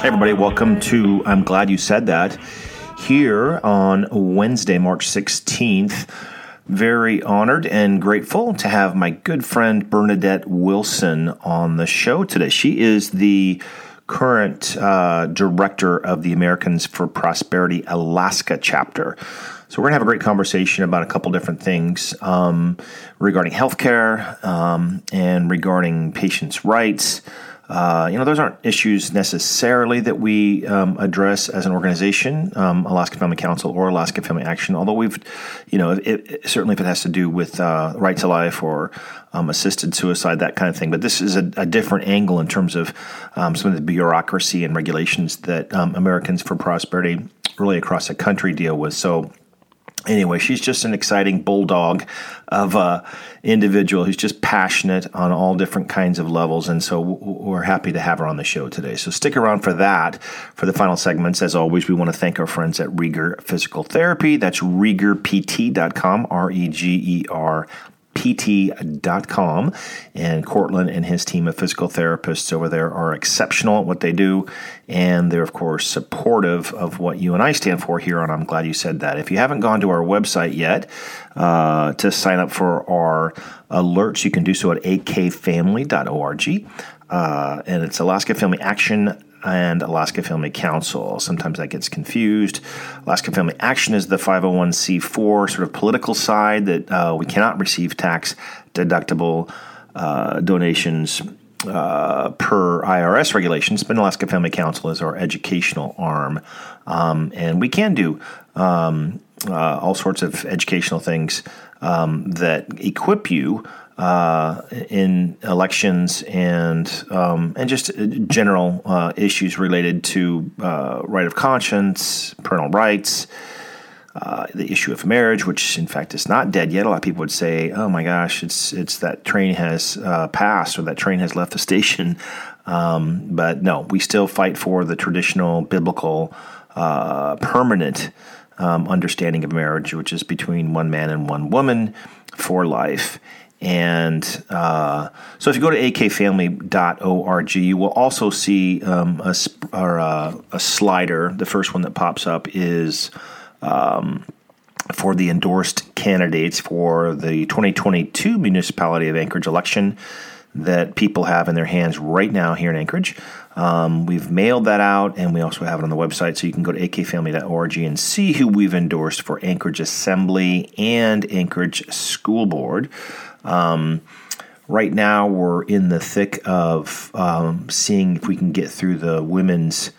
Hey, everybody, welcome to I'm Glad You Said That here on Wednesday, March 16th. Very honored and grateful to have my good friend Bernadette Wilson on the show today. She is the current uh, director of the Americans for Prosperity Alaska chapter. So, we're to have a great conversation about a couple different things um, regarding healthcare um, and regarding patients' rights. Uh, you know, those aren't issues necessarily that we um, address as an organization, um, Alaska Family Council or Alaska Family Action. Although we've, you know, it, it, certainly if it has to do with uh, right to life or um, assisted suicide, that kind of thing. But this is a, a different angle in terms of um, some of the bureaucracy and regulations that um, Americans for Prosperity really across the country deal with. So anyway, she's just an exciting bulldog of a individual who's just passionate on all different kinds of levels, and so we're happy to have her on the show today. So stick around for that. For the final segments, as always, we want to thank our friends at Rieger Physical Therapy. That's RiegerPT.com, R E G E R pt.com. And Cortland and his team of physical therapists over there are exceptional at what they do. And they're, of course, supportive of what you and I stand for here And I'm Glad You Said That. If you haven't gone to our website yet uh, to sign up for our alerts, you can do so at akfamily.org. Uh, and it's Alaska Family Action and Alaska Family Council. Sometimes that gets confused. Alaska Family Action is the 501c4 sort of political side that uh, we cannot receive tax deductible uh, donations uh, per IRS regulations, but Alaska Family Council is our educational arm. Um, and we can do um, uh, all sorts of educational things um, that equip you uh, in elections and um, and just general uh, issues related to uh, right of conscience, parental rights, uh, the issue of marriage, which in fact is not dead yet. A lot of people would say, "Oh my gosh, it's it's that train has uh, passed or that train has left the station." Um, but no, we still fight for the traditional biblical uh, permanent um, understanding of marriage, which is between one man and one woman for life. And uh, so if you go to akfamily.org, you will also see um, a, uh, a, slider. The first one that pops up is um, for the endorsed candidates for the 2022 Municipality of Anchorage election that people have in their hands right now here in Anchorage. Um, we've mailed that out and we also have it on the website, so you can go to akfamily.org and see who we've endorsed for Anchorage Assembly and Anchorage School Board. Um, right now, we're in the thick of um, seeing if we can get through the women's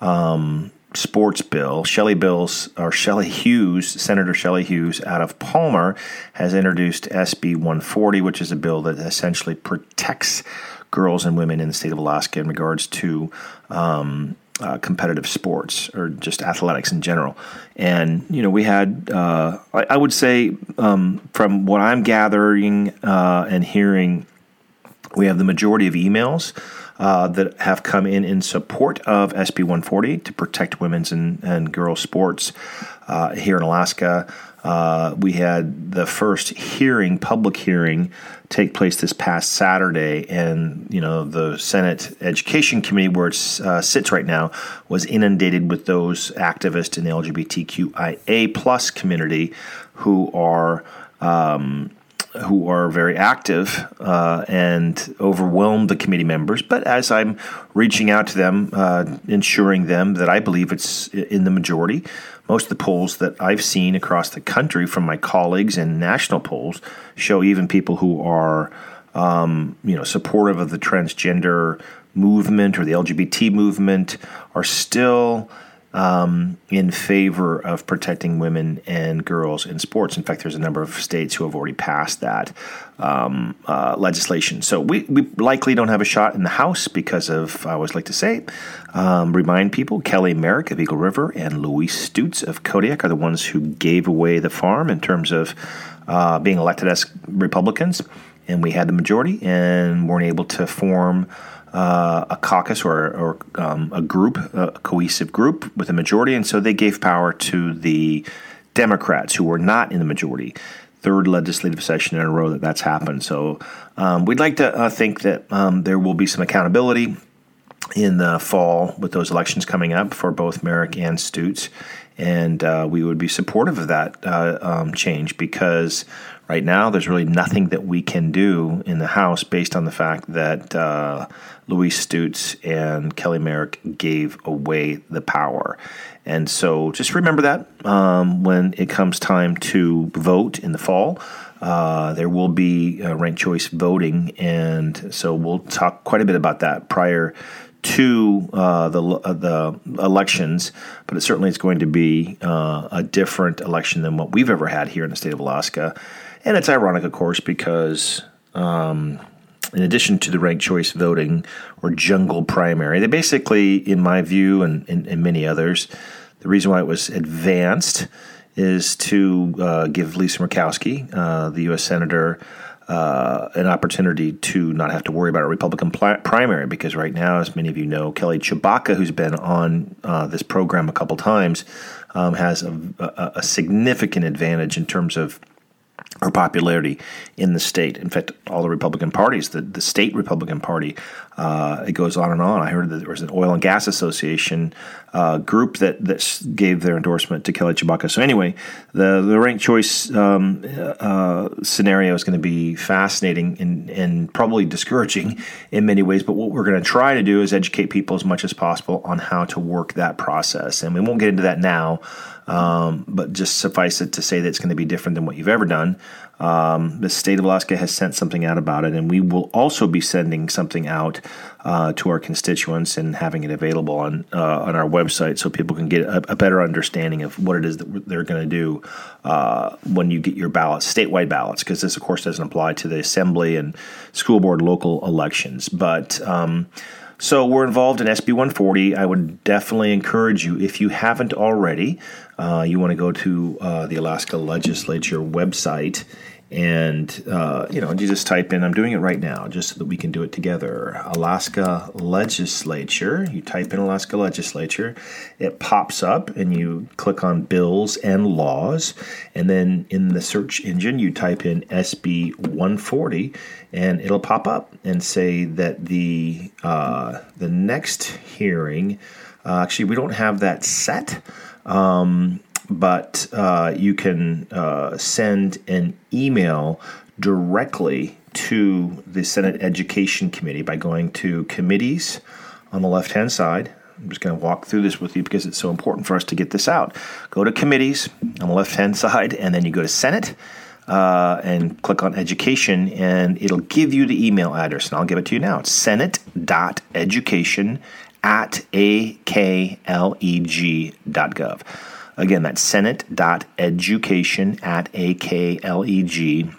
um, sports bill. Shelley Bills or Shelley Hughes, Senator Shelley Hughes out of Palmer, has introduced SB 140, which is a bill that essentially protects girls and women in the state of Alaska in regards to um, uh, competitive sports or just athletics in general. And you know, we had uh, I, I, would say um, from what I'm gathering uh, and hearing, we have the majority of emails. Uh, that have come in in support of SB 140 to protect women's and, and girls' sports uh, here in Alaska. Uh, we had the first hearing, public hearing, take place this past Saturday, and you know the Senate Education Committee, where it uh, sits right now, was inundated with those activists in the LGBTQIA plus community who are. Um, who are very active uh, and overwhelm the committee members. But as I'm reaching out to them, uh, ensuring them that I believe it's in the majority, most of the polls that I've seen across the country from my colleagues and national polls show even people who are, um, you know, supportive of the transgender movement or the LGBT movement are still um, in favor of protecting women and girls in sports. In fact, there's a number of states who have already passed that um, uh, legislation. So we, we likely don't have a shot in the House because of, I always like to say, um, remind people Kelly Merrick of Eagle River and Louise Stutes of Kodiak are the ones who gave away the farm in terms of uh, being elected as Republicans. And we had the majority and weren't able to form uh, a caucus or, or um, a group, a cohesive group with a majority, and so they gave power to the Democrats who were not in the majority. third legislative session in a row that that's happened. So um, we'd like to uh, think that um, there will be some accountability in the fall with those elections coming up for both Merrick and Stutes. And uh, we would be supportive of that uh, um, change because right now there's really nothing that we can do in the House based on the fact that uh, Louise Stutes and Kelly Merrick gave away the power. And so just remember that um, when it comes time to vote in the fall. Uh, there will be uh, ranked choice voting, and so we'll talk quite a bit about that prior to uh, the uh, the elections, but it certainly is going to be uh, a different election than what we've ever had here in the state of Alaska. And it's ironic, of course, because um, in addition to the ranked choice voting or jungle primary, they basically, in my view and, and, and many others, the reason why it was advanced is to uh, give Lisa Murkowski, uh, the U.S. Senator, uh, an opportunity to not have to worry about a Republican pl- primary because right now, as many of you know, Kelly Tshibaka, who's been on uh, this program a couple times, um, has a, a, a, significant advantage in terms of her popularity in the state. In fact, all the Republican parties, the, the state Republican Party, uh, it goes on and on. I heard that there was an oil and gas association uh, group that, that gave their endorsement to Kelly Tshibaka. So anyway, the the ranked choice um, uh, scenario is going to be fascinating and, and probably discouraging in many ways. But what we're going to try to do is educate people as much as possible on how to work that process. And we won't get into that now. Um, but just suffice it to say that it's going to be different than what you've ever done. Um, the state of Alaska has sent something out about it, and we will also be sending something out uh, to our constituents and having it available on uh, on our website so people can get a, a, better understanding of what it is that they're going to do uh, when you get your ballots, statewide ballots, because this, of course, doesn't apply to the assembly and school board local elections, but. Um, so we're involved in SB 140. I would definitely encourage you, if you haven't already, uh, you want to go to uh, the Alaska Legislature website and uh, you know you just type in i'm doing it right now just so that we can do it together. Alaska legislature you type in alaska legislature it pops up and you click on bills and laws. And then in the search engine you type in sb 140 and it'll pop up and say that the uh, the next hearing uh, actually we don't have that set. Um, but uh, you can uh, send an email directly to the Senate Education Committee by going to committees on the left hand side. I'm just going to walk through this with you because it's so important for us to get this out. Go to committees on the left hand side, and then you go to Senate. Uh, and click on education, and it'll give you the email address. And I'll give it to you now. It's senate.education at akleg.gov. Again, that's senate.education at akleg.gov.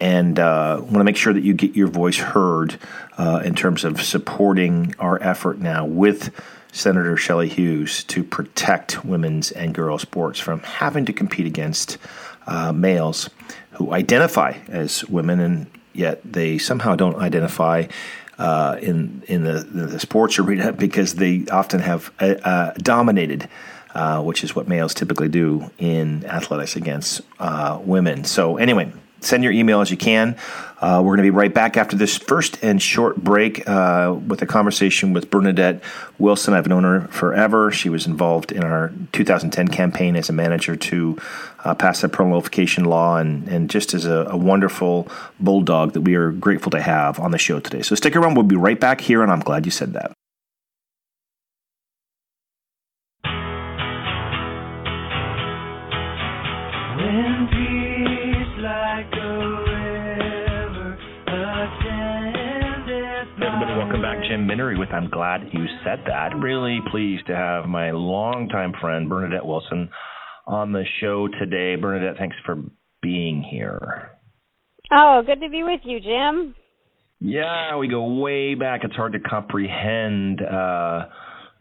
And uh, want to make sure that you get your voice heard uh, in terms of supporting our effort now with Senator Shelley Hughes to protect women's and girls' sports from having to compete against uh, males who identify as women and yet they somehow don't identify uh, in in the, the, sports arena because they often have uh, uh, dominated. Uh, which is what males typically do in athletics against women. So, anyway, send your email as you can. Uh, we're going to be right back after this first and short break uh, with a conversation with Bernadette Wilson. I've known her forever. She was involved in our 2010 campaign as a manager to uh, pass the parental notification law and, and just as a, a, wonderful bulldog that we are grateful to have on the show today. So stick around. We'll be right back here, and I'm glad you said that. Minnery with I'm Glad You Said That. Really pleased to have my longtime friend Bernadette Wilson on the show today. Bernadette, thanks for being here. Oh, good to be with you, Jim. Yeah, we go way back. It's hard to comprehend uh,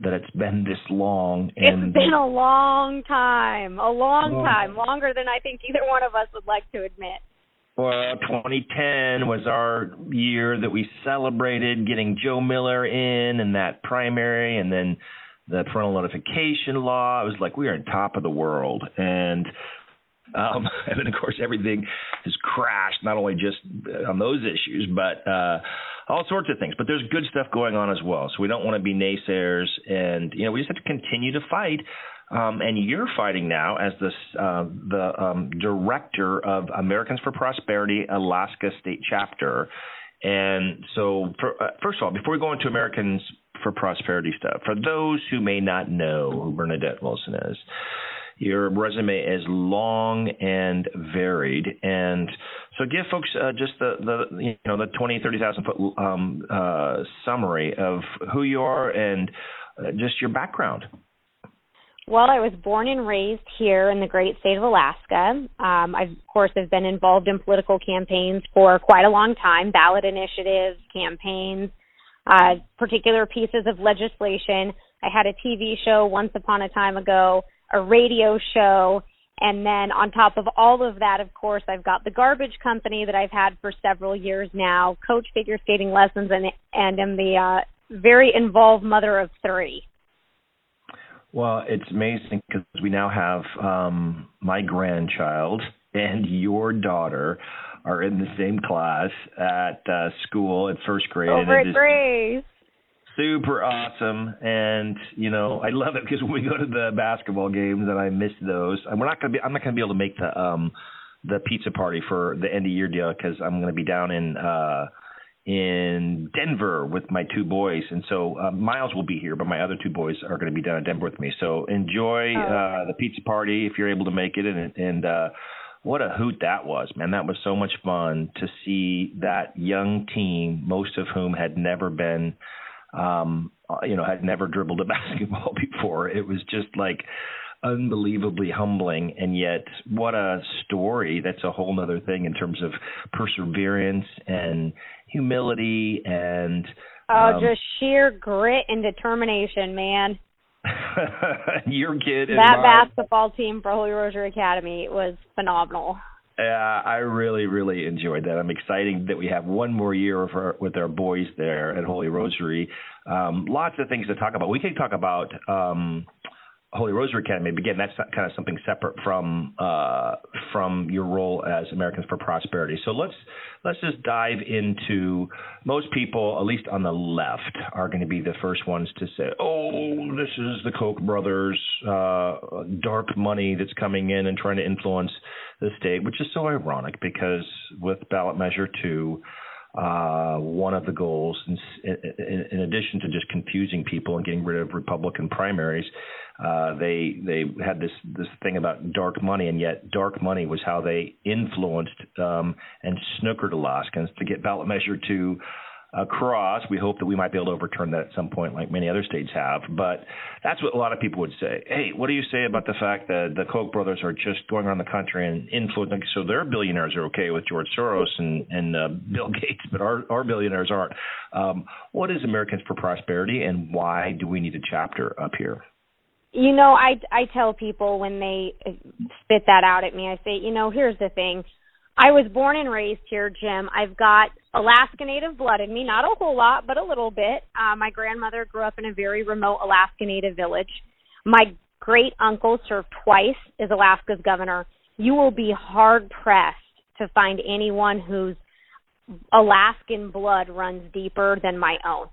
that it's been this long. And it's been a long time, a long time, longer than I think either one of us would like to admit. Well, 2010 was our year that we celebrated getting Joe Miller in and that primary, and then the parental notification law. It was like we are on top of the world. And Um, and then of course, everything has crashed, not only just on those issues, but uh, all sorts of things. But there's good stuff going on as well. So we don't want to be naysayers, and you know, we just have to continue to fight. Um, and you're fighting now as the uh, the um, director of Americans for Prosperity Alaska State Chapter. And so, for, uh, first of all, before we go into Americans for Prosperity stuff, for those who may not know who Bernadette Wilson is, your resume is long and varied, and so give folks uh, just the, the you know the 20, 30,000 foot um, uh, summary of who you are and uh, just your background. Well, I was born and raised here in the great state of Alaska. Um, I, of course, have been involved in political campaigns for quite a long time, ballot initiatives, campaigns, uh, particular pieces of legislation. I had a TV show once upon a time ago a radio show. And then on top of all of that, of course, I've got the garbage company that I've had for several years now, coach figure skating lessons, and and am the uh, very involved mother of three. Well, it's amazing because we now have um, my grandchild and your daughter are in the same class at uh, school at first grade. Over at Grace super awesome and you know i love it because when we go to the basketball games and i miss those and we're not going to be i'm not going to be able to make the um the pizza party for the end of year deal because i'm going to be down in uh in denver with my two boys and so uh, miles will be here but my other two boys are going to be down in denver with me so enjoy oh. uh the pizza party if you're able to make it and and uh what a hoot that was, man. That was so much fun to see that young team, most of whom had never been um, uh, you know, had never dribbled a basketball before. It was just like unbelievably humbling and yet what a story that's a whole other thing in terms of perseverance and humility and oh um, just sheer grit and determination man your kid that basketball team for holy rosary academy was phenomenal yeah, I really, really enjoyed that. I'm excited that we have one more year our, with our boys there at Holy Rosary. Um, lots of things to talk about. We can talk about um, Holy Rosary Academy. But again, that's kind of something separate from uh, from your role as Americans for Prosperity. So let's let's just dive into. Most people, at least on the left, are going to be the first ones to say, "Oh, this is the Koch brothers, uh, dark money that's coming in and trying to influence the state," which is so ironic because with ballot measure two uh, one of the goals, in, in, in, addition to just confusing people and getting rid of Republican primaries, uh, they they had this this thing about dark money, and yet dark money was how they influenced um, and snookered Alaskans to get ballot measure two across. We hope that we might be able to overturn that at some point, like many other states have. But that's what a lot of people would say. Hey, what do you say about the fact that the Koch brothers are just going around the country and influencing? So their billionaires are okay with George Soros and and uh, Bill Gates, but our our billionaires aren't. Um, what is Americans for Prosperity, and why do we need a chapter up here? You know, I I tell people when they spit that out at me, I say, you know, here's the thing I was born and raised here, Jim. I've got Alaska Native blood in me, not a whole lot, but a little bit. Uh, my grandmother grew up in a very remote Alaska Native village. My great uncle served twice as Alaska's governor. You will be hard pressed to find anyone whose Alaskan blood runs deeper than my own.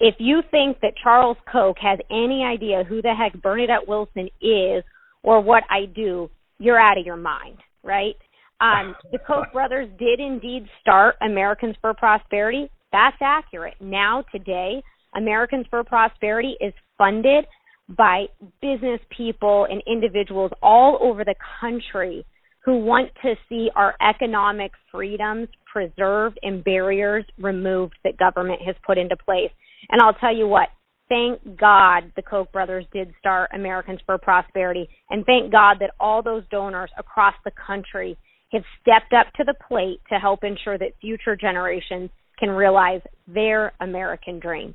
If you think that Charles Koch has any idea who the heck Bernadette Wilson is or what I do, you're out of your mind, right? Um, the Koch brothers did indeed start Americans for Prosperity. That's accurate. Now, today, Americans for Prosperity is funded by business people and individuals all over the country who want to see our economic freedoms preserved and barriers removed that government has put into place. And I'll tell you what, thank God the Koch brothers did start Americans for Prosperity. And thank God that all those donors across the country have stepped up to the plate to help ensure that future generations can realize their American dream.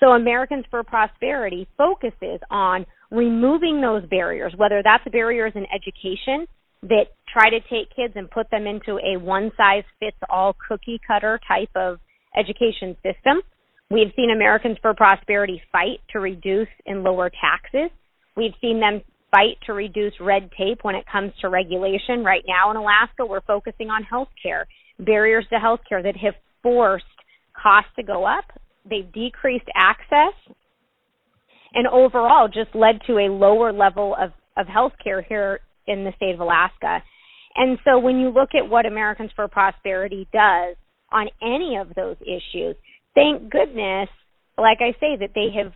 So Americans for Prosperity focuses on removing those barriers, whether that's barriers in education that try to take kids and put them into a one size fits all cookie cutter type of education system. We've seen Americans for Prosperity fight to reduce and lower taxes. We've seen them fight to reduce red tape when it comes to regulation. Right now in Alaska, we're focusing on healthcare, barriers to healthcare that have forced costs to go up. They've decreased access and overall just led to a lower level of, of healthcare here in the state of Alaska. And so when you look at what Americans for Prosperity does on any of those issues, thank goodness, like I say, that they have,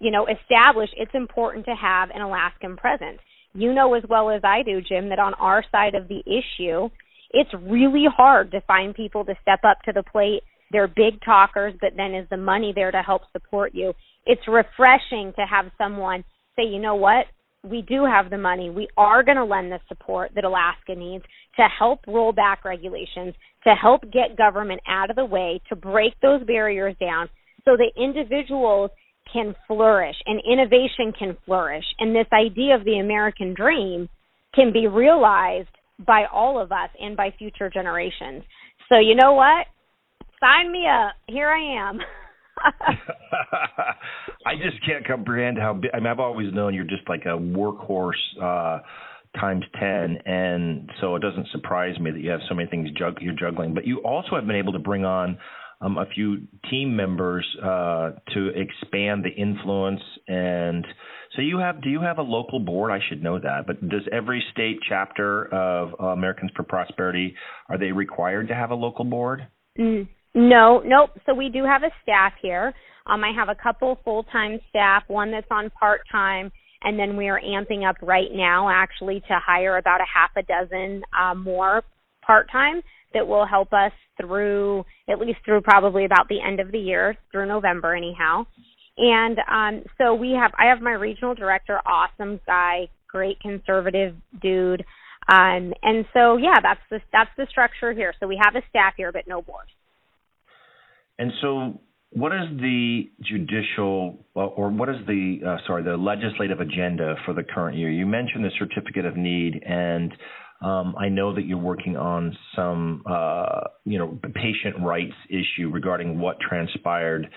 you know, established it's important to have an Alaskan presence. You know as well as I do, Jim, that on our side of the issue, it's really hard to find people to step up to the plate. They're big talkers, but then is the money there to help support you? It's refreshing to have someone say, you know what? we do have the money. We are going to lend the support that Alaska needs to help roll back regulations, to help get government out of the way, to break those barriers down so that individuals can flourish and innovation can flourish. And this idea of the American dream can be realized by all of us and by future generations. So, you know what? Sign me up. Here I am. I just can't comprehend how. I mean, I've always known you're just like a workhorse uh, times ten, and so it doesn't surprise me that you have so many things jug- you're juggling. But you also have been able to bring on um, a few team members uh, to expand the influence and. So you have do you have a local board? I should know that. But does every state chapter of uh, Americans for Prosperity are they required to have a local board? Mm. No, nope. So we do have a staff here. Um, I have a couple full time staff, one that's on part time, and then we are amping up right now actually to hire about a half a dozen uh, more part time that will help us through at least through probably about the end of the year, through November anyhow. And um, so we have I have my regional director, awesome guy, great conservative dude. Um, and so yeah, that's the that's the structure here. So we have a staff here, but no board. And so, what is the judicial, or what is the uh, sorry, the legislative agenda for the current year? You mentioned the certificate of need, and um, I know that you're working on some, uh, you know, patient rights issue regarding what transpired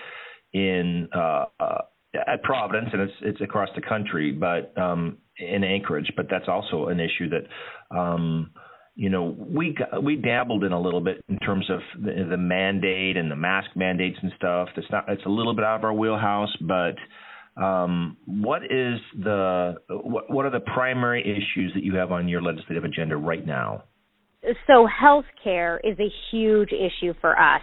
in uh, at Providence, and it's it's across the country, but um, in Anchorage. But that's also an issue that. Um, you know, we we dabbled in a little bit in terms of the, the mandate and the mask mandates and stuff. That's not it's a little bit out of our wheelhouse, but um, what is the what, what are the primary issues that you have on your legislative agenda right now? So healthcare is a huge issue for us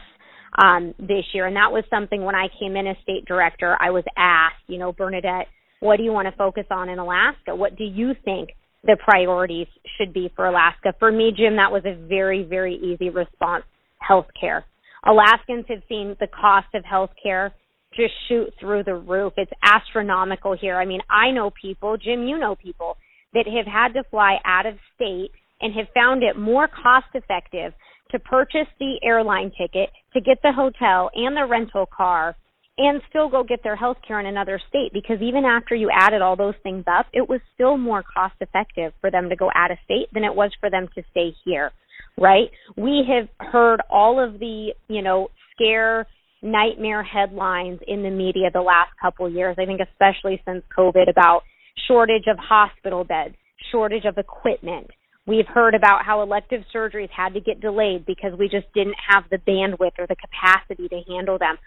um, this year, and that was something when I came in as state director, I was asked, you know, Bernadette, what do you want to focus on in Alaska? What do you think the priorities should be for Alaska. For me, Jim, that was a very, very easy response. Healthcare. Alaskans have seen the cost of healthcare just shoot through the roof. It's astronomical here. I mean, I know people, Jim, you know people that have had to fly out of state and have found it more cost effective to purchase the airline ticket, to get the hotel and the rental car and still go get their health care in another state because even after you added all those things up, it was still more cost effective for them to go out of state than it was for them to stay here, right? We have heard all of the, you know, scare nightmare headlines in the media the last couple years. I think especially since COVID about shortage of hospital beds, shortage of equipment. We've heard about how elective surgeries had to get delayed because we just didn't have the bandwidth or the capacity to handle them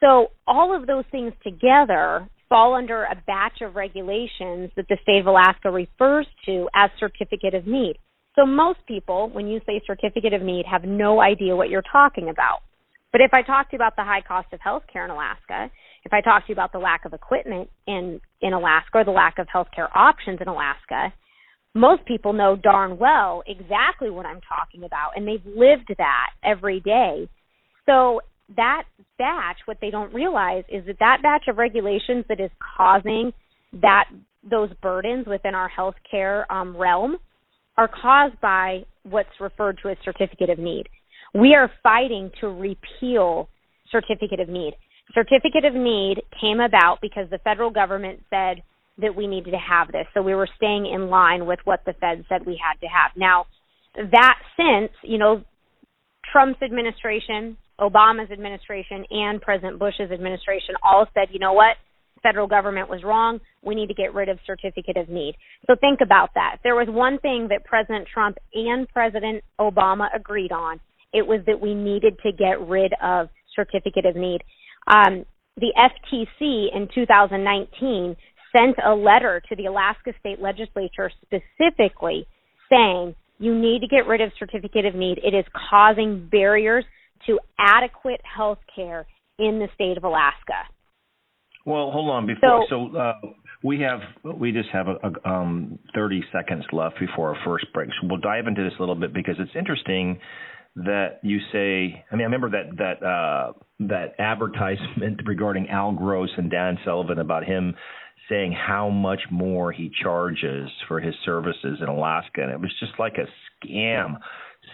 so all of those things together fall under a batch of regulations that the state of Alaska refers to as certificate of need. So most people, when you say certificate of need, have no idea what you're talking about. But if I talk to you about the high cost of health care in Alaska, if I talk to you about the lack of equipment in, in Alaska or the lack of healthcare options in Alaska, most people know darn well exactly what I'm talking about and they've lived that every day. So that batch, what they don't realize is that that batch of regulations that is causing that those burdens within our healthcare um, realm are caused by what's referred to as certificate of need. We are fighting to repeal certificate of need. Certificate of need came about because the federal government said that we needed to have this. So we were staying in line with what the Fed said we had to have. Now, that since, you know, Trump's administration, Obama's administration and President Bush's administration all said, you know what? federal government was wrong. We need to get rid of certificate of need. So think about that. If there was one thing that President Trump and President Obama agreed on, it was that we needed to get rid of certificate of need. Um, the FTC in 2019 sent a letter to the Alaska State Legislature specifically saying you need to get rid of certificate of need. It is causing barriers to adequate health care in the state of Alaska. Well, hold on. Before so, so uh, we have we just have a, a, um, 30 seconds left before our first break. So we'll dive into this a little bit because it's interesting that you say. I mean, I remember that that uh, that advertisement regarding Al Gross and Dan Sullivan about him saying how much more he charges for his services in Alaska, and it was just like a scam,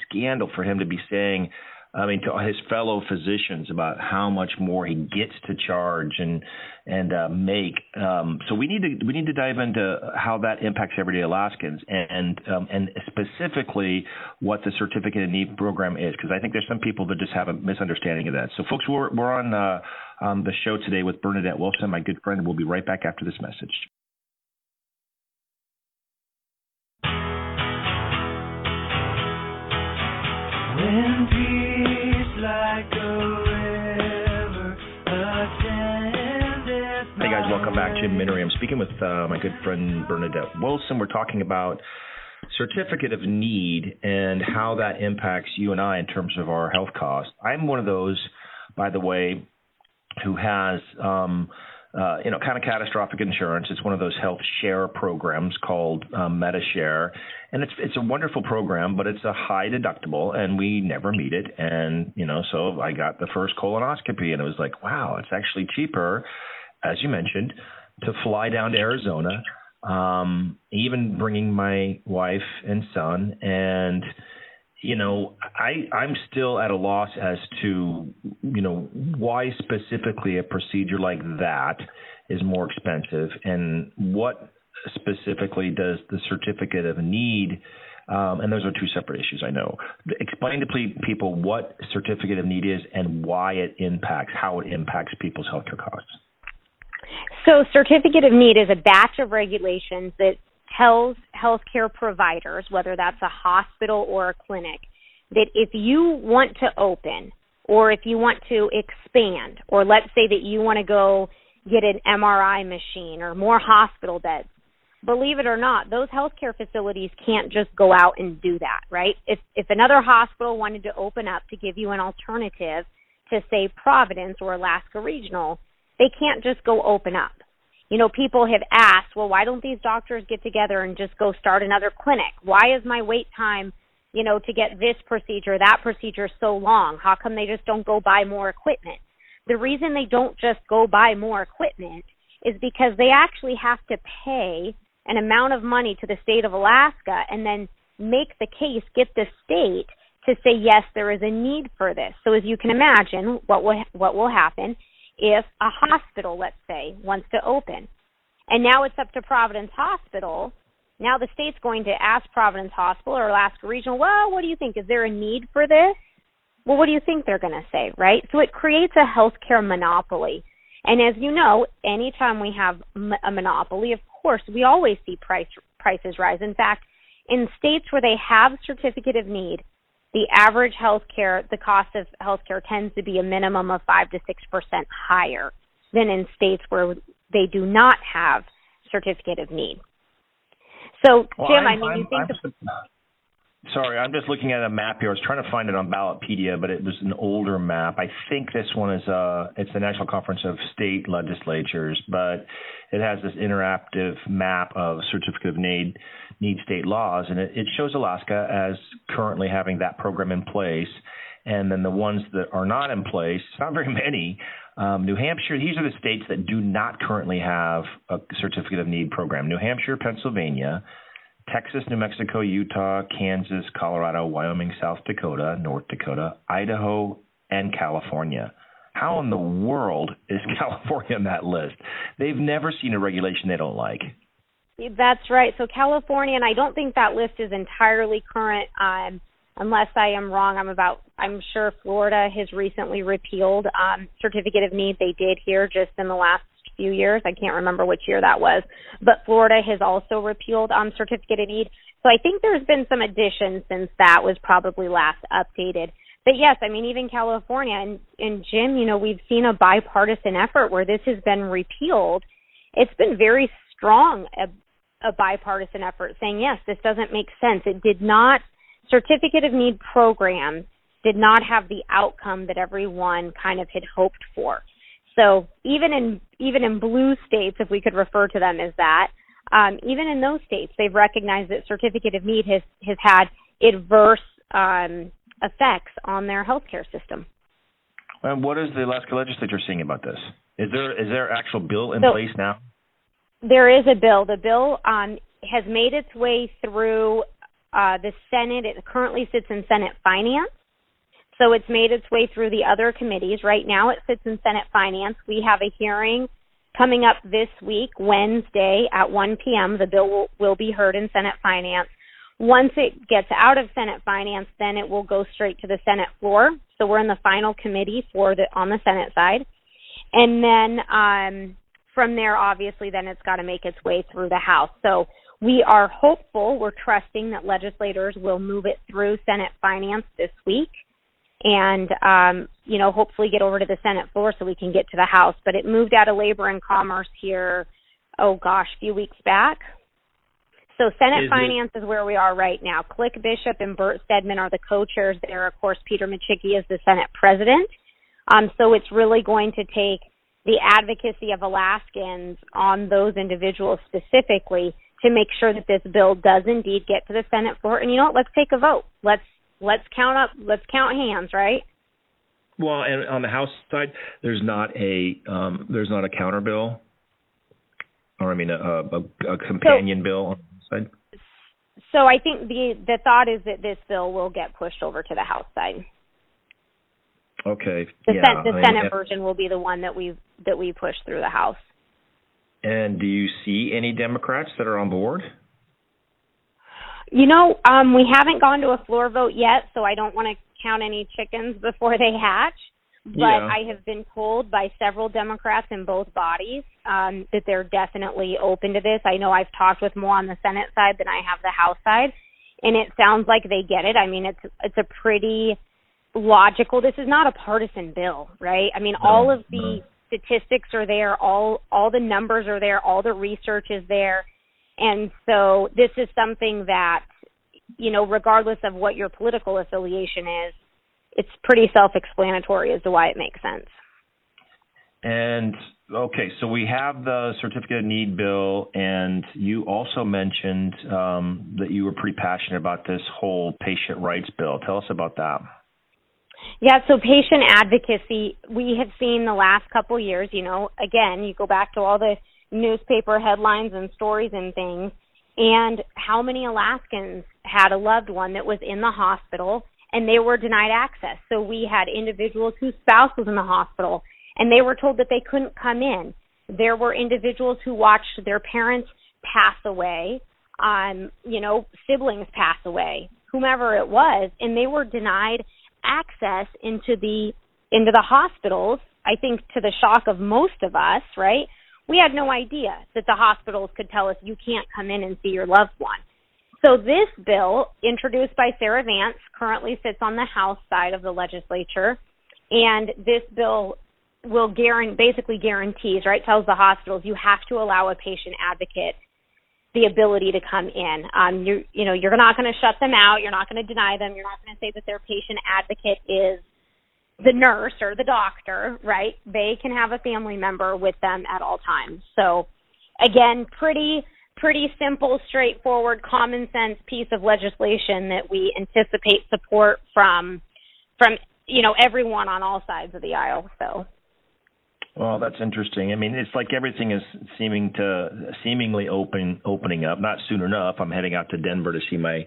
scandal for him to be saying I mean, to his fellow physicians about how much more he gets to charge and and uh, make. Um, so we need to we need to dive into how that impacts everyday Alaskans and um, and specifically what the certificate of need program is because I think there's some people that just have a misunderstanding of that. So folks, we're we're on uh, um, the show today with Bernadette Wilson, my good friend. And we'll be right back after this message. When Hey Jim Minnery. I'm speaking with uh, my good friend Bernadette Wilson. We're talking about certificate of need and how that impacts you and I in terms of our health costs. I'm one of those, by the way, who has um, uh, you know, kind of catastrophic insurance. It's one of those health share programs called um, MediShare, and it's it's a wonderful program, but it's a high deductible, and we never meet it. And you know, so I got the first colonoscopy, and it was like, wow, it's actually cheaper, as you mentioned, to fly down to Arizona, um, even bringing my wife and son, and you know, I I'm still at a loss as to you know why specifically a procedure like that is more expensive, and what specifically does the certificate of need. Um, and those are two separate issues, I know. Explain to people what certificate of need is and why it impacts, how it impacts people's healthcare costs. So, certificate of need is a batch of regulations that tells healthcare providers, whether that's a hospital or a clinic, that if you want to open or if you want to expand, or let's say that you want to go get an MRI machine or more hospital beds, believe it or not, those healthcare facilities can't just go out and do that, right? If if another hospital wanted to open up to give you an alternative to say Providence or Alaska Regional, they can't just go open up you know, people have asked, well, why don't these doctors get together and just go start another clinic? Why is my wait time, you know, to get this procedure, that procedure so long? How come they just don't go buy more equipment? The reason they don't just go buy more equipment is because they actually have to pay an amount of money to the state of Alaska and then make the case, get the state to say yes, there is a need for this. So as you can imagine, what will what will happen if a hospital, let's say, wants to open. And now it's up to Providence Hospital. Now the state's going to ask Providence Hospital or Alaska Regional, well, what do you think? Is there a need for this? Well, what do you think they're going to say, right? So it creates a healthcare monopoly. And as you know, anytime we have a monopoly, of course, we always see price prices rise. In fact, in states where they have certificate of need, the average healthcare, the cost of healthcare tends to be a minimum of 5 to 6% higher than in states where they do not have certificate of need. So, well, Jim, I'm, I mean, I'm, you think Sorry, I'm just looking at a map here. I was trying to find it on Ballotpedia, but it was an older map. I think this one is uh it's the National Conference of State Legislatures, but it has this interactive map of certificate of need need state laws, and it, it shows Alaska as currently having that program in place. And then the ones that are not in place, not very many. Um, New Hampshire, these are the states that do not currently have a certificate of need program. New Hampshire, Pennsylvania, Texas, New Mexico, Utah, Kansas, Colorado, Wyoming, South Dakota, North Dakota, Idaho, and California. How in the world is California on that list? They've never seen a regulation they don't like. That's right. So California, and I don't think that list is entirely current. Um, unless I am wrong, I'm about. I'm sure Florida has recently repealed um, certificate of need. They did here just in the last few years. I can't remember which year that was, but Florida has also repealed um, certificate of need. So I think there's been some additions since that was probably last updated. But yes, I mean even California and, and Jim, you know, we've seen a bipartisan effort where this has been repealed. It's been very strong a, a bipartisan effort saying yes, this doesn't make sense. It did not certificate of need programs did not have the outcome that everyone kind of had hoped for. So even in even in blue states, if we could refer to them as that, um, even in those states, they've recognized that certificate of need has has had adverse um, effects on their healthcare system. And what is the Alaska legislature saying about this? Is there is there actual bill in so, place now? There is a bill. The bill um, has made its way through uh, the Senate. It currently sits in Senate Finance. So it's made its way through the other committees. Right now it sits in Senate Finance. We have a hearing coming up this week, Wednesday at 1 p.m. The bill will, will be heard in Senate Finance. Once it gets out of Senate Finance, then it will go straight to the Senate floor. So we're in the final committee for the on the Senate side. And then um, from there, obviously, then it's got to make its way through the House. So we are hopeful, we're trusting that legislators will move it through Senate Finance this week and um, you know hopefully get over to the Senate floor so we can get to the House. But it moved out of Labor and Commerce here, oh gosh, a few weeks back. So Senate is Finance it? is where we are right now. Click Bishop and Bert Stedman are the co-chairs there. Of course, Peter Micciche is the Senate president. Um, so it's really going to take the advocacy of Alaskans on those individuals specifically to make sure that this bill does indeed get to the Senate floor. And you know what? Let's take a vote. Let's let's count up let's count hands right? Well and on the house side there's not a um, there's not a counter bill. Or i mean a, a, a companion so, bill on the side. So i think the the thought is that this bill will get pushed over to the house side. Okay the, yeah, sen- the I senate mean, version will be the one that we that we push through the house. And do you see any democrats that are on board you know, um, we haven't gone to a floor vote yet, so I don't want to count any chickens before they hatch. But yeah. I have been told by several Democrats in both bodies um, that they're definitely open to this. I know I've talked with more on the Senate side than I have the House side, and it sounds like they get it. I mean, it's it's a pretty logical. This is not a partisan bill, right? I mean, no, all of the no. statistics are there, all all the numbers are there, all the research is there and so this is something that, you know, regardless of what your political affiliation is, it's pretty self explanatory as to why it makes sense. And okay, so we have the certificate of need bill, and you also mentioned um, that you were pretty passionate about this whole patient rights bill. Tell us about that. Yeah, so patient advocacy, we have seen the last couple years, you know, again, you go back to all the newspaper headlines and stories and things and how many Alaskans had a loved one that was in the hospital and they were denied access. So we had individuals whose spouse was in the hospital and they were told that they couldn't come in. There were individuals who watched their parents pass away, um, you know, siblings pass away, whomever it was, and they were denied access into the into the hospitals, I think to the shock of most of us, right? We had no idea that the hospitals could tell us you can't come in and see your loved one. So this bill, introduced by Sarah Vance, currently sits on the House side of the legislature, and this bill will guarantee, basically guarantees, right, tells the hospitals you have to allow a patient advocate the ability to come in. Um, you you know, you're not going to shut them out. You're not going to deny them. You're not going to say that their patient advocate is the nurse or the doctor, right? They can have a family member with them at all times. So again, pretty pretty simple, straightforward, common sense piece of legislation that we anticipate support from from you know everyone on all sides of the aisle. So well, that's interesting. I mean, it's like everything is seeming to seemingly open opening up. Not soon enough. I'm heading out to Denver to see my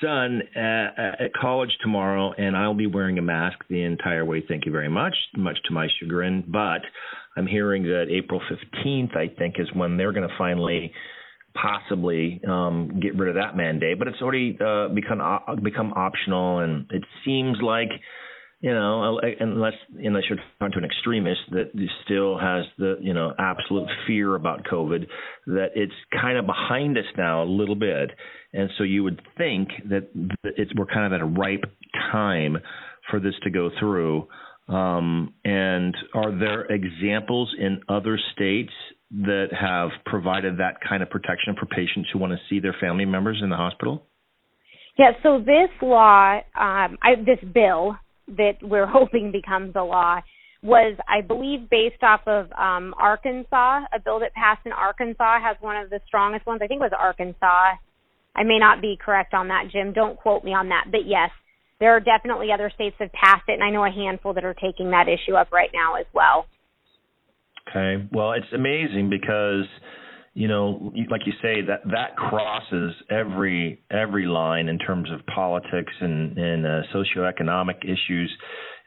son at, at college tomorrow, and I'll be wearing a mask the entire way. Thank you very much, much to my chagrin. But I'm hearing that April 15th, I think, is when they're going to finally possibly um, get rid of that mandate. But it's already uh, become uh, become optional, and it seems like you know, unless unless you're talking to an extremist that still has the you know absolute fear about COVID, that it's kind of behind us now a little bit, and so you would think that it's we're kind of at a ripe time for this to go through. Um, and are there examples in other states that have provided that kind of protection for patients who want to see their family members in the hospital? Yeah, so this law, um, I, this bill that we're hoping becomes a law was, I believe, based off of um, Arkansas. A bill that passed in Arkansas has one of the strongest ones. I think it was Arkansas. I may not be correct on that, Jim. Don't quote me on that. But yes, there are definitely other states that passed it, and I know a handful that are taking that issue up right now as well. Okay. Well, it's amazing because you know, like you say, that that crosses every every line in terms of politics and and uh, socioeconomic issues.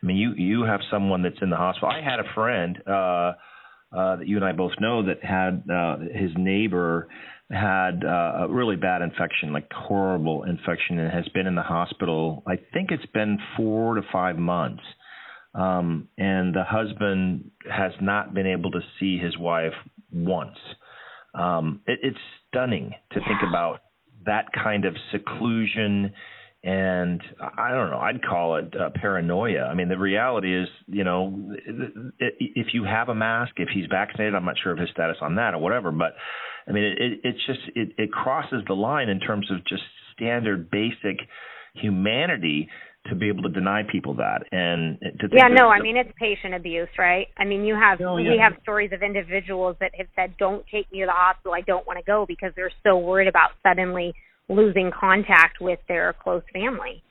I mean, you you have someone that's in the hospital. I had a friend uh, uh, that you and I both know that had uh, his neighbor had uh, a really bad infection, like horrible infection, and has been in the hospital. I think it's been four to five months. Um, and the husband has not been able to see his wife once. Um, it, it's stunning to think about that kind of seclusion and I don't know, I'd call it uh, paranoia. I mean, the reality is, you know, if you have a mask, if he's vaccinated, I'm not sure of his status on that or whatever, but I mean, it, it's just it, it crosses the line in terms of just standard basic humanity to be able to deny people that and to yeah no i mean it's patient abuse right? I mean you have oh, yeah. we have stories of individuals that have said don't take me to the hospital i don't want to go because they're so worried about suddenly losing contact with their close family.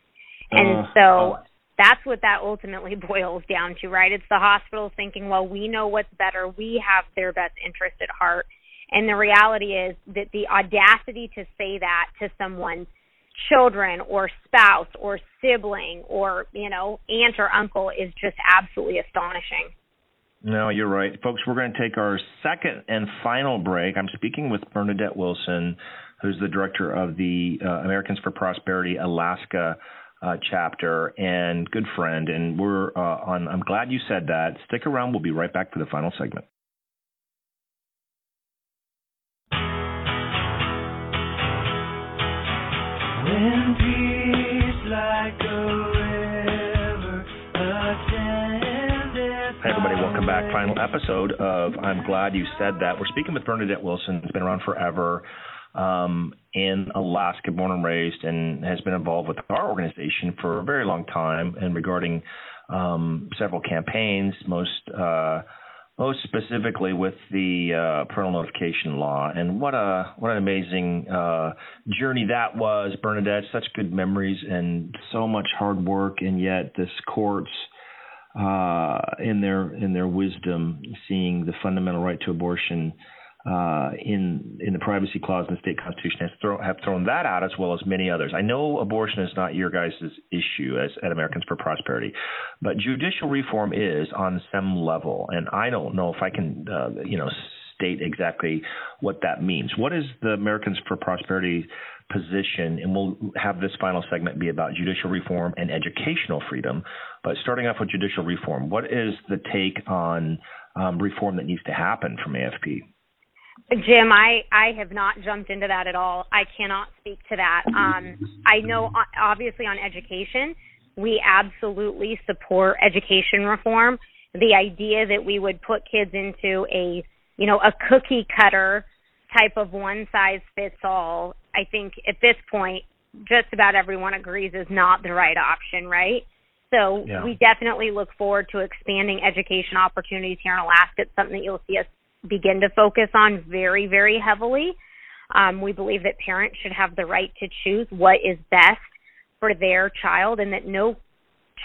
And uh, so uh, that's what that ultimately boils down to right? It's the hospital thinking well we know what's better we have their best interest at heart. And the reality is that the audacity to say that to someone children or spouse or sibling or you know aunt or uncle is just absolutely astonishing. No you're right. Folks we're going to take our second and final break. I'm speaking with bernadette wilson who's the director of the uh, americans for prosperity alaska uh, chapter and good friend. And we're uh, on i'm glad you said that. Stick around. We'll be right back for the final segment Hey everybody, welcome back. Final episode of I'm Glad You Said That. We're speaking with Bernadette Wilson, who's been around forever um, in Alaska, born and raised, and has been involved with our organization for a very long time and regarding um, several campaigns, most uh, most specifically with the uh, parental notification law. And what a what an amazing uh, journey that was, Bernadette. Such good memories and so much hard work, and yet this court's uh, in their in their wisdom, seeing the fundamental right to abortion uh, in in the privacy clause in the state constitution has throw, have thrown that out as well as many others. I know abortion is not your guys' issue as at Americans for Prosperity, but judicial reform is on some level, and I don't know if I can uh, you know state exactly what that means. What is the Americans for Prosperity position? And we'll have this final segment be about judicial reform and educational freedom. But starting off with judicial reform, what is the take on um, reform that needs to happen from AFP? Jim, I I have not jumped into that at all. I cannot speak to that. Um, I know obviously on education, we absolutely support education reform. The idea that we would put kids into a you know a cookie cutter type of one size fits all, I think at this point just about everyone agrees is not the right option, right? So yeah. we definitely look forward to expanding education opportunities here in Alaska. It's something that you'll see us begin to focus on very, very heavily. Um, we believe that parents should have the right to choose what is best for their child and that no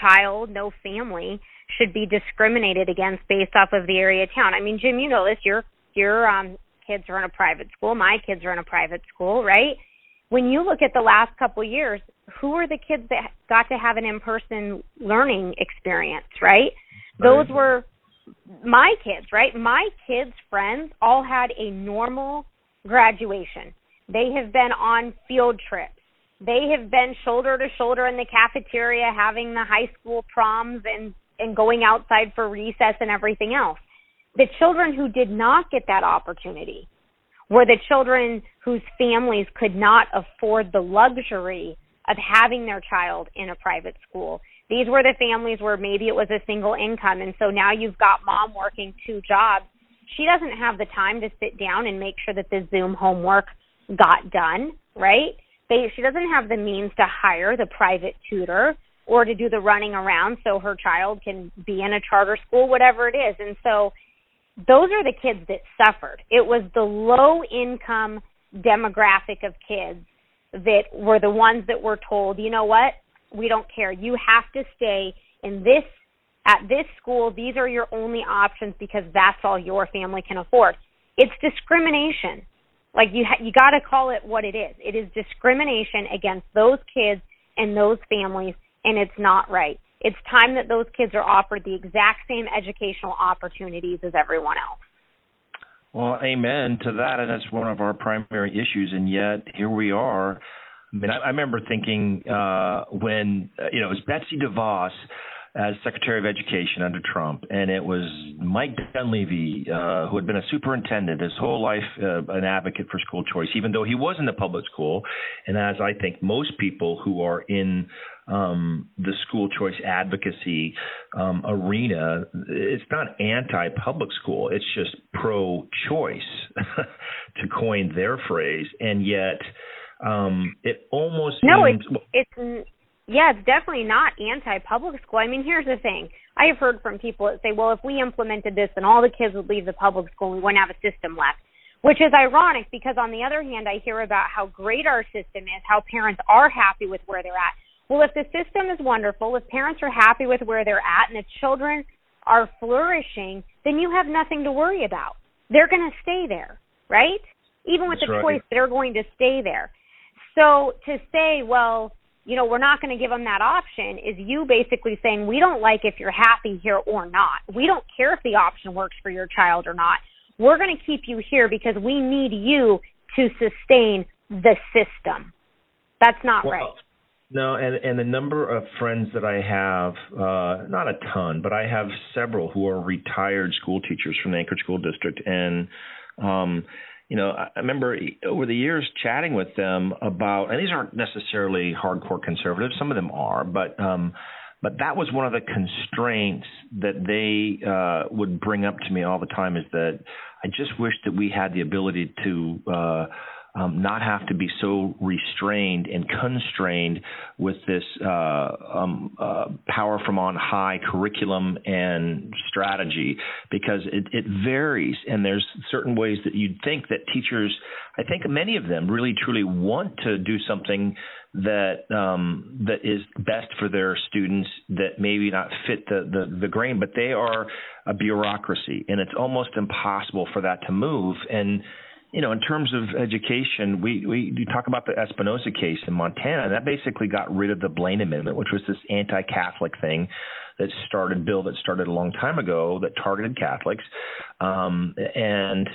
child, no family should be discriminated against based off of the area of town. I mean, Jim, you know this. Your your um, kids are in a private school. My kids are in a private school, right? When you look at the last couple of years, who are the kids that got to have an in-person learning experience, right? Those were my kids, right? My kids' friends all had a normal graduation. They have been on field trips. they have been shoulder to shoulder in the cafeteria having the high school proms and and going outside for recess and everything else. The children who did not get that opportunity were the children whose families could not afford the luxury of having their child in a private school. These were the families where maybe it was a single income and so now you've got mom working two jobs. She doesn't have the time to sit down and make sure that the Zoom homework got done, right? They, she doesn't have the means to hire the private tutor or to do the running around so her child can be in a charter school, whatever it is. And so those are the kids that suffered. It was the low income demographic of kids that were the ones that were told, you know what, we don't care. You have to stay in this at this school. These are your only options because that's all your family can afford. It's discrimination. Like you ha- you got to call it what it is. It is discrimination against those kids and those families and it's not right. It's time that those kids are offered the exact same educational opportunities as everyone else. Well, amen to that, and that's one of our primary issues. And yet, here we are. I mean, I, I remember thinking uh, when uh, you know it was Betsy DeVos as Secretary of Education under Trump, and it was Mike Dunleavy, uh, who had been a superintendent his whole life, uh, an advocate for school choice, even though he was in the public school. And as I think most people who are in um, the school choice advocacy um, arena, it's not anti-public school; it's just pro-choice, to coin their phrase. And yet, um, it almost no, seems, it's it's yeah, it's definitely not anti-public school. I mean, here's the thing. I have heard from people that say, well, if we implemented this, then all the kids would leave the public school and we wouldn't have a system left. Which is ironic because on the other hand, I hear about how great our system is, how parents are happy with where they're at. Well, if the system is wonderful, if parents are happy with where they're at and the children are flourishing, then you have nothing to worry about. They're going to stay there, right? Even with That's the right. choice, they're going to stay there. So to say, well, you know, we're not going to give them that option is you basically saying we don't like if you're happy here or not. We don't care if the option works for your child or not. We're going to keep you here because we need you to sustain the system. That's not Well, right. No, and and the number of friends that I have, uh, not a ton, but I have several who are retired school teachers from the Anchorage School District, and um, you know, I remember over the years chatting with them about, and these aren't necessarily hardcore conservatives. Some of them are, but um, but that was one of the constraints that they uh, would bring up to me all the time. Is that I just wish that we had the ability to. Uh, um, not have to be so restrained and constrained with this uh, um, uh, power from on high curriculum and strategy because it, it varies. And there's certain ways that you'd think that teachers I think many of them really truly want to do something that um, that is best for their students that maybe not fit the, the the grain but they are a bureaucracy and it's almost impossible for that to move. And you know, in terms of education, we, we we talk about the Espinoza case in Montana. And that basically got rid of the Blaine Amendment, which was this anti-Catholic thing that started bill that started a long time ago that targeted Catholics, um, and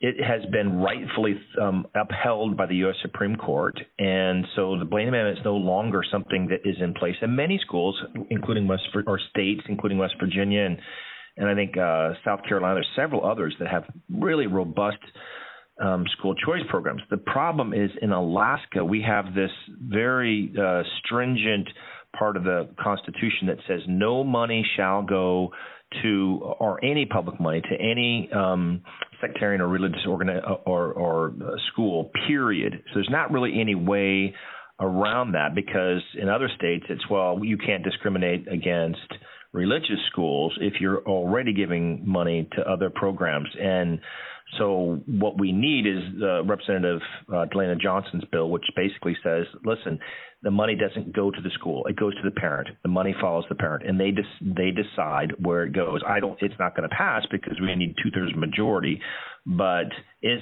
it has been rightfully um, upheld by the U.S. Supreme Court. And so the Blaine Amendment is no longer something that is in place And many schools, including West or states, including West Virginia and and I think uh, South Carolina. There's several others that have really robust um, school choice programs. The problem is in Alaska, we have this very uh, stringent part of the Constitution that says no money shall go to, or any public money to any um, sectarian or religious organi- or, or uh, school, period. So there's not really any way around that because in other states it's, well, you can't discriminate against religious schools if you're already giving money to other programs. And so what we need is uh, Representative uh, DeLena Johnson's bill, which basically says, listen, the money doesn't go to the school; it goes to the parent. The money follows the parent, and they des- they decide where it goes. I don't. It's not going to pass because we need two thirds majority. But is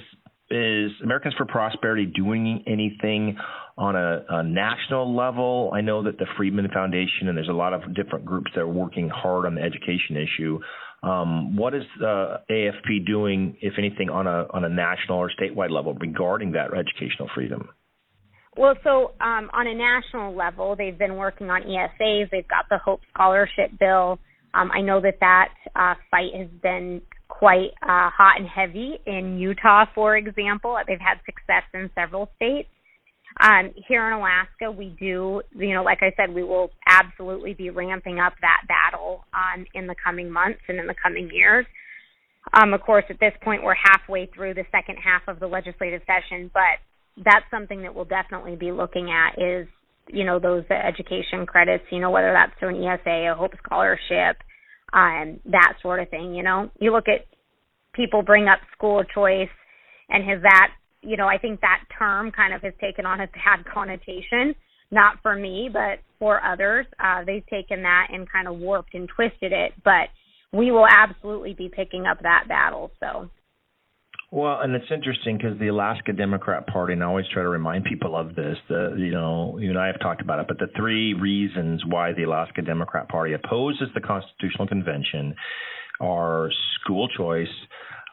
is Americans for Prosperity doing anything on a, a, national level? I know that the Friedman Foundation and there's a lot of different groups that are working hard on the education issue. Um, what is uh, AFP doing, if anything, on a on a national or statewide level regarding that educational freedom? Well, so um, on a national level, they've been working on ESAs. They've got the Hope Scholarship Bill. Um, I know that that uh, fight has been quite uh, hot and heavy in Utah, for example. They've had success in several states. Um, here in Alaska, we do, you know, like I said, we will absolutely be ramping up that battle um, in the coming months and in the coming years. Um, of course, at this point, we're halfway through the second half of the legislative session, but that's something that we'll definitely be looking at is, you know, those education credits, you know, whether that's through an ESA, a Hope Scholarship, um, that sort of thing, you know. You look at people bring up school choice and has that, you know, I think that term kind of has taken on a bad connotation, not for me, but for others. Uh, they've taken that and kind of warped and twisted it, but we will absolutely be picking up that battle, so. Well, and it's interesting because the Alaska Democrat Party, and I always try to remind people of this. The you know, you and I have talked about it, but the three reasons why the Alaska Democrat Party opposes the Constitutional Convention are school choice,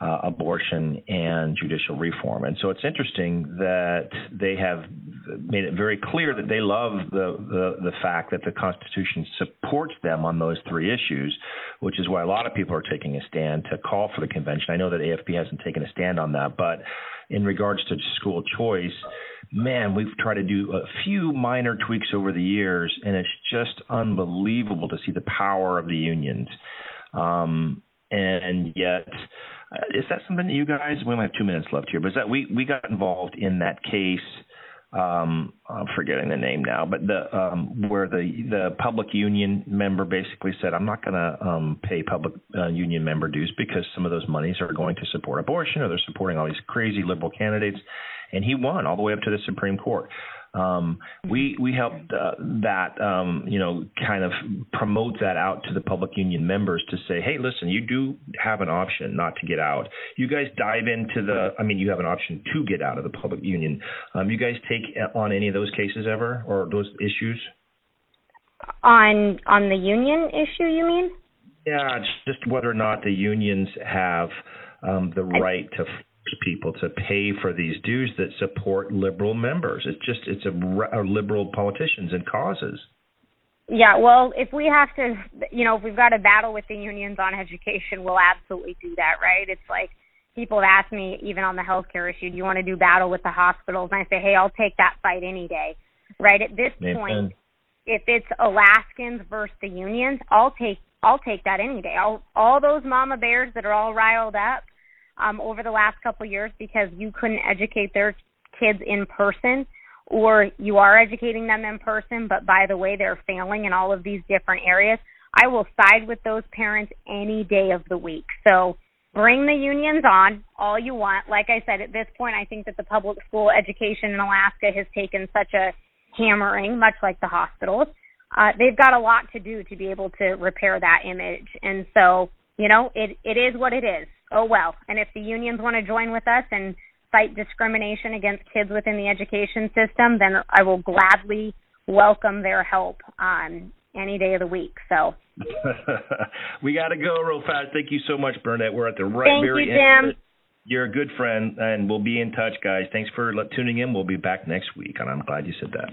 uh, abortion and judicial reform. And so it's interesting that they have made it very clear that they love the, the, the fact that the Constitution supports them on those three issues, which is why a lot of people are taking a stand to call for the convention. I know that AFP hasn't taken a stand on that, but in regards to school choice, man, we've tried to do a few minor tweaks over the years, and it's just unbelievable to see the power of the unions. Um, and yet, uh, is that something that you guys? We only have two minutes left here, but is that we we got involved in that case? Um, I'm forgetting the name now, but the um, where the the public union member basically said, "I'm not going to um, pay public uh, union member dues because some of those monies are going to support abortion or they're supporting all these crazy liberal candidates," and he won all the way up to the Supreme Court. Um, we we helped uh, that um, you know kind of promote that out to the public union members to say, hey, listen, you do have an option not to get out. You guys dive into the. I mean, you have an option to get out of the public union. Um, you guys take on any of those cases ever or those issues? On on the union issue, you mean? Yeah, just whether or not the unions have um, the right to people to pay for these dues that support liberal members. It's just it's a, a liberal politicians and causes. Yeah, well, if we have to, you know, if we've got a battle with the unions on education, we'll absolutely do that, right? It's like people have asked me, even on the healthcare issue, do you want to do battle with the hospitals? And I say, hey, I'll take that fight any day, right? At this point, if it's Alaskans versus the unions, I'll take I'll take that any day. I'll, all those mama bears that are all riled up, um, over the last couple years because you couldn't educate their kids in person or you are educating them in person, but by the way, they're failing in all of these different areas. I will side with those parents any day of the week. So bring the unions on all you want. Like I said, at this point, I think that the public school education in Alaska has taken such a hammering, much like the hospitals. Uh, they've got a lot to do to be able to repair that image. And so, you know, it, it is what it is oh well. And if the unions want to join with us and fight discrimination against kids within the education system, then I will gladly welcome their help on any day of the week. So we got to go real fast. Thank you so much, Bernadette. We're at the right Thank very you, end. Jim. You're a good friend, and we'll be in touch, guys. Thanks for tuning in. We'll be back next week, and I'm glad you said that.